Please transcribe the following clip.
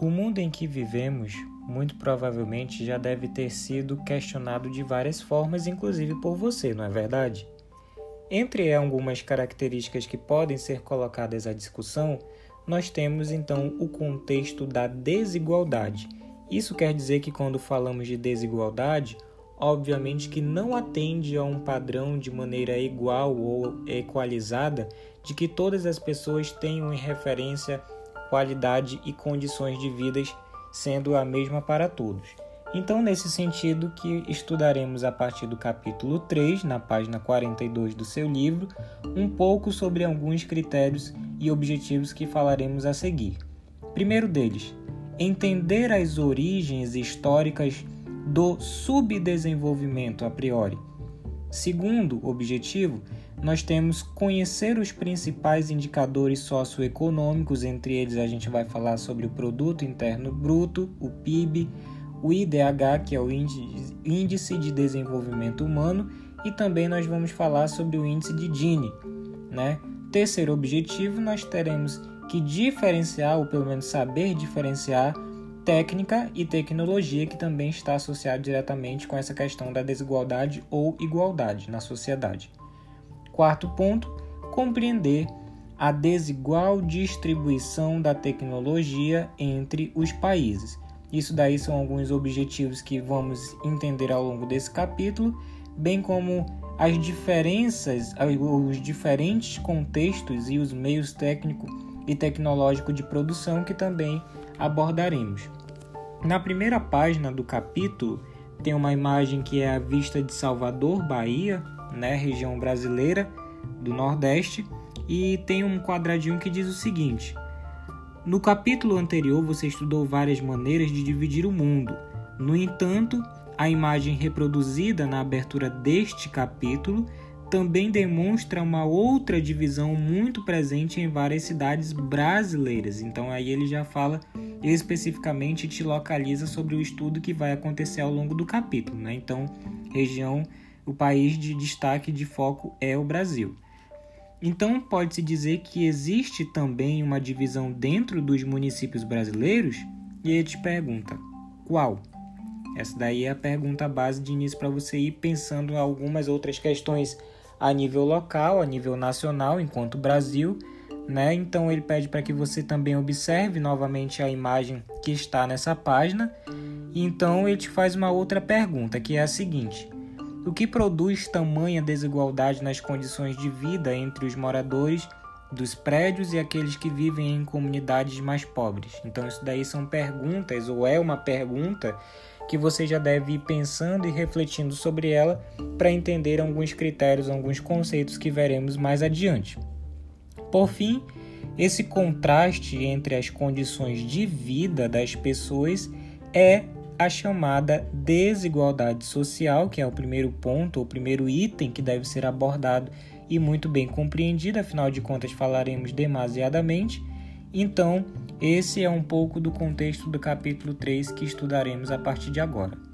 O mundo em que vivemos, muito provavelmente, já deve ter sido questionado de várias formas, inclusive por você, não é verdade? Entre algumas características que podem ser colocadas à discussão, nós temos então o contexto da desigualdade. Isso quer dizer que quando falamos de desigualdade, obviamente que não atende a um padrão de maneira igual ou equalizada de que todas as pessoas tenham em referência qualidade e condições de vida sendo a mesma para todos. Então, nesse sentido que estudaremos a partir do capítulo 3, na página 42 do seu livro, um pouco sobre alguns critérios e objetivos que falaremos a seguir. Primeiro deles, entender as origens históricas do subdesenvolvimento a priori. Segundo objetivo, nós temos conhecer os principais indicadores socioeconômicos, entre eles a gente vai falar sobre o produto interno bruto, o PIB, o IDH, que é o Índice de Desenvolvimento Humano, e também nós vamos falar sobre o índice de Gini. Né? Terceiro objetivo, nós teremos que diferenciar, ou pelo menos saber diferenciar, técnica e tecnologia, que também está associado diretamente com essa questão da desigualdade ou igualdade na sociedade. Quarto ponto, compreender a desigual distribuição da tecnologia entre os países. Isso daí são alguns objetivos que vamos entender ao longo desse capítulo, bem como as diferenças, os diferentes contextos e os meios técnico e tecnológico de produção que também abordaremos. Na primeira página do capítulo tem uma imagem que é a vista de Salvador, Bahia, né, região brasileira do Nordeste, e tem um quadradinho que diz o seguinte: no capítulo anterior, você estudou várias maneiras de dividir o mundo. No entanto, a imagem reproduzida na abertura deste capítulo também demonstra uma outra divisão muito presente em várias cidades brasileiras. Então aí ele já fala especificamente te localiza sobre o estudo que vai acontecer ao longo do capítulo, né? Então, região, o país de destaque de foco é o Brasil. Então, pode-se dizer que existe também uma divisão dentro dos municípios brasileiros? E ele te pergunta: qual? Essa daí é a pergunta base de início para você ir pensando em algumas outras questões a nível local, a nível nacional, enquanto Brasil, né? Então ele pede para que você também observe novamente a imagem que está nessa página. Então ele te faz uma outra pergunta, que é a seguinte: o que produz tamanha desigualdade nas condições de vida entre os moradores dos prédios e aqueles que vivem em comunidades mais pobres. Então, isso daí são perguntas, ou é uma pergunta que você já deve ir pensando e refletindo sobre ela para entender alguns critérios, alguns conceitos que veremos mais adiante. Por fim, esse contraste entre as condições de vida das pessoas é a chamada desigualdade social, que é o primeiro ponto, o primeiro item que deve ser abordado e muito bem compreendido, afinal de contas falaremos demasiadamente. Então, esse é um pouco do contexto do capítulo 3 que estudaremos a partir de agora.